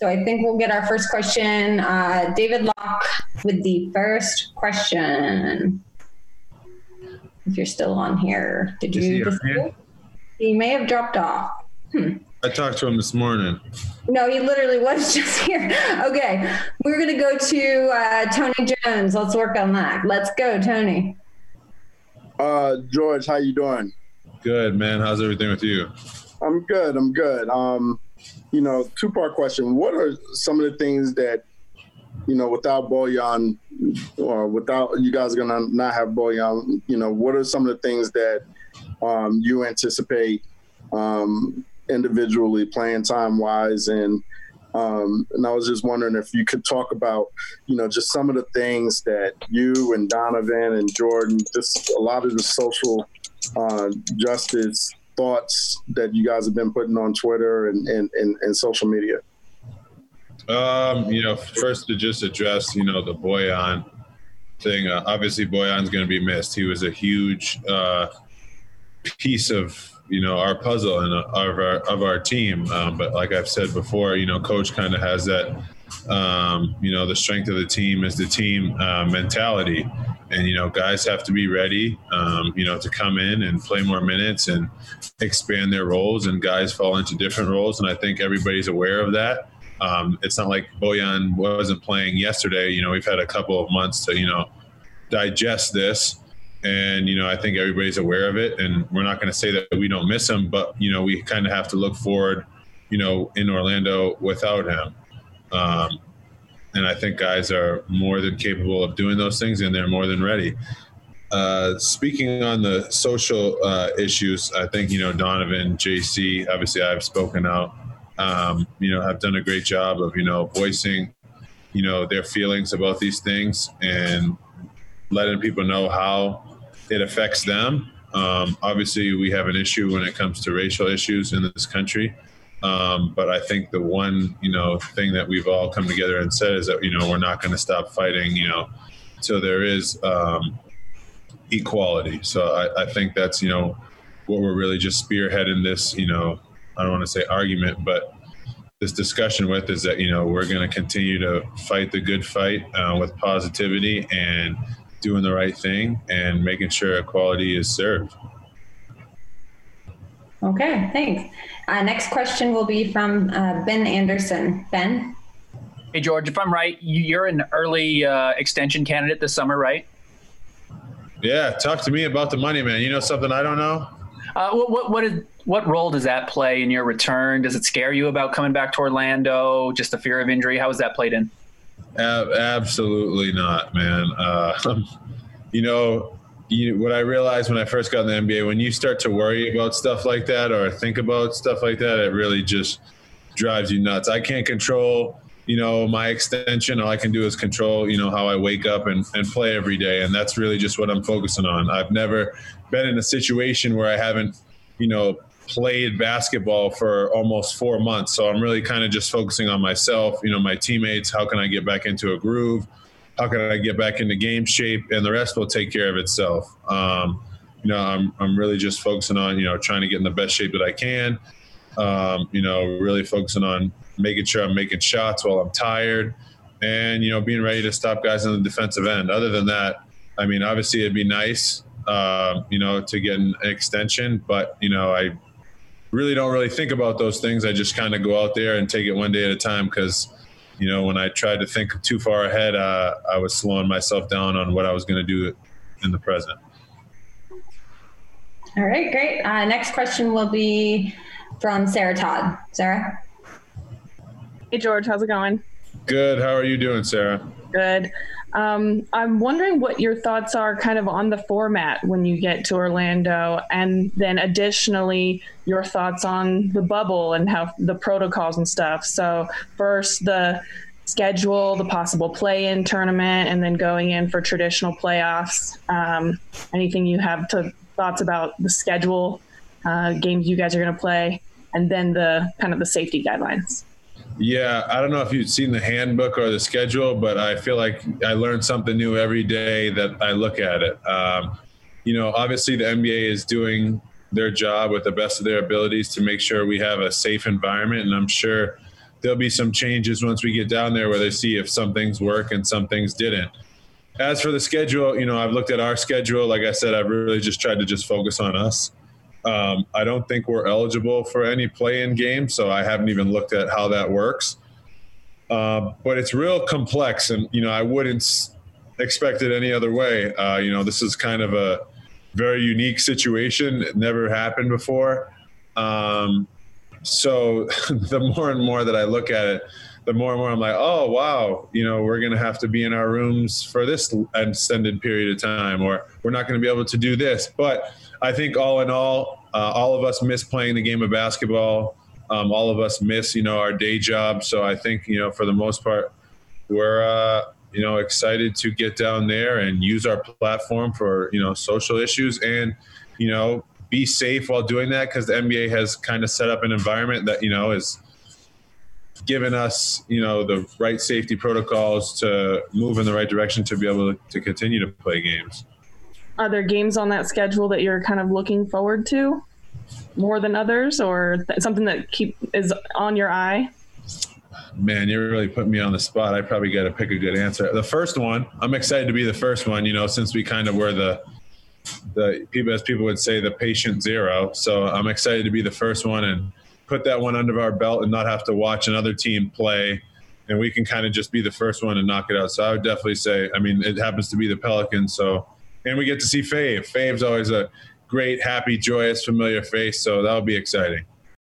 So I think we'll get our first question. Uh, David Locke with the first question. If you're still on here, did Is you? on disappear? here? He may have dropped off. Hmm. I talked to him this morning. No, he literally was just here. Okay, we're gonna go to uh, Tony Jones. Let's work on that. Let's go, Tony. Uh, George, how you doing? Good, man. How's everything with you? I'm good. I'm good. Um, you know, two part question. What are some of the things that, you know, without Bojan, or without you guys gonna not have Bojan, you know, what are some of the things that um, you anticipate um, individually playing time wise and um, and I was just wondering if you could talk about, you know, just some of the things that you and Donovan and Jordan, just a lot of the social uh, justice thoughts that you guys have been putting on Twitter and, and, and, and social media. Um, you know, first to just address, you know, the Bojan thing. Uh, obviously, Bojan's going to be missed. He was a huge uh, piece of you know our puzzle and uh, of our of our team. Um, but like I've said before, you know, coach kind of has that. Um, you know, the strength of the team is the team uh, mentality, and you know, guys have to be ready. Um, you know, to come in and play more minutes and expand their roles. And guys fall into different roles, and I think everybody's aware of that. Um, it's not like Bojan wasn't playing yesterday. You know, we've had a couple of months to, you know, digest this. And, you know, I think everybody's aware of it. And we're not going to say that we don't miss him, but, you know, we kind of have to look forward, you know, in Orlando without him. Um, and I think guys are more than capable of doing those things and they're more than ready. Uh, speaking on the social uh, issues, I think, you know, Donovan, JC, obviously I've spoken out um, you know, have done a great job of, you know, voicing, you know, their feelings about these things and letting people know how it affects them. Um, obviously, we have an issue when it comes to racial issues in this country. Um, but I think the one, you know, thing that we've all come together and said is that, you know, we're not going to stop fighting, you know, so there is um, equality. So I, I think that's, you know, what we're really just spearheading this, you know, I don't want to say argument, but this discussion with is that you know we're going to continue to fight the good fight uh, with positivity and doing the right thing and making sure equality is served. Okay, thanks. Uh, next question will be from uh, Ben Anderson. Ben. Hey, George, if I'm right, you- you're an early uh, extension candidate this summer, right? Yeah, talk to me about the money, man. You know something I don't know? Uh, what, what, what, is, what role does that play in your return? Does it scare you about coming back to Orlando? Just the fear of injury? How is that played in? Ab- absolutely not, man. Uh, you know, you, what I realized when I first got in the NBA, when you start to worry about stuff like that or think about stuff like that, it really just drives you nuts. I can't control, you know, my extension. All I can do is control, you know, how I wake up and, and play every day. And that's really just what I'm focusing on. I've never been in a situation where I haven't, you know, played basketball for almost four months. So I'm really kind of just focusing on myself, you know, my teammates. How can I get back into a groove? How can I get back into game shape? And the rest will take care of itself. Um, you know, I'm, I'm really just focusing on, you know, trying to get in the best shape that I can. Um, you know, really focusing on making sure I'm making shots while I'm tired and, you know, being ready to stop guys on the defensive end. Other than that, I mean, obviously it'd be nice, uh, you know, to get an extension, but, you know, I really don't really think about those things. I just kind of go out there and take it one day at a time because, you know, when I tried to think too far ahead, uh, I was slowing myself down on what I was going to do in the present. All right, great. Uh, next question will be from Sarah Todd. Sarah. Hey, George, how's it going? Good. How are you doing, Sarah? Good. Um, I'm wondering what your thoughts are kind of on the format when you get to Orlando, and then additionally, your thoughts on the bubble and how the protocols and stuff. So, first, the schedule, the possible play in tournament, and then going in for traditional playoffs. Um, anything you have to thoughts about the schedule, uh, games you guys are going to play, and then the kind of the safety guidelines. Yeah, I don't know if you've seen the handbook or the schedule, but I feel like I learn something new every day that I look at it. Um, you know, obviously the NBA is doing their job with the best of their abilities to make sure we have a safe environment, and I'm sure there'll be some changes once we get down there where they see if some things work and some things didn't. As for the schedule, you know, I've looked at our schedule. Like I said, I've really just tried to just focus on us. Um, I don't think we're eligible for any play-in games, so I haven't even looked at how that works. Uh, but it's real complex, and you know, I wouldn't expect it any other way. Uh, you know, this is kind of a very unique situation. It never happened before. Um, so the more and more that I look at it, the more and more I'm like, oh wow, you know, we're going to have to be in our rooms for this extended period of time, or we're not going to be able to do this. But I think all in all, uh, all of us miss playing the game of basketball. Um, all of us miss, you know, our day job. So I think, you know, for the most part, we're, uh, you know, excited to get down there and use our platform for, you know, social issues and, you know, be safe while doing that because the NBA has kind of set up an environment that you know is given us you know the right safety protocols to move in the right direction to be able to, to continue to play games. Are there games on that schedule that you're kind of looking forward to more than others, or th- something that keep is on your eye? Man, you're really putting me on the spot. I probably got to pick a good answer. The first one, I'm excited to be the first one. You know, since we kind of were the the people, as people would say, the patient zero. So I'm excited to be the first one and put that one under our belt and not have to watch another team play. And we can kind of just be the first one and knock it out. So I would definitely say, I mean, it happens to be the Pelicans. So, and we get to see Fave. Fave's always a great, happy, joyous, familiar face. So that'll be exciting.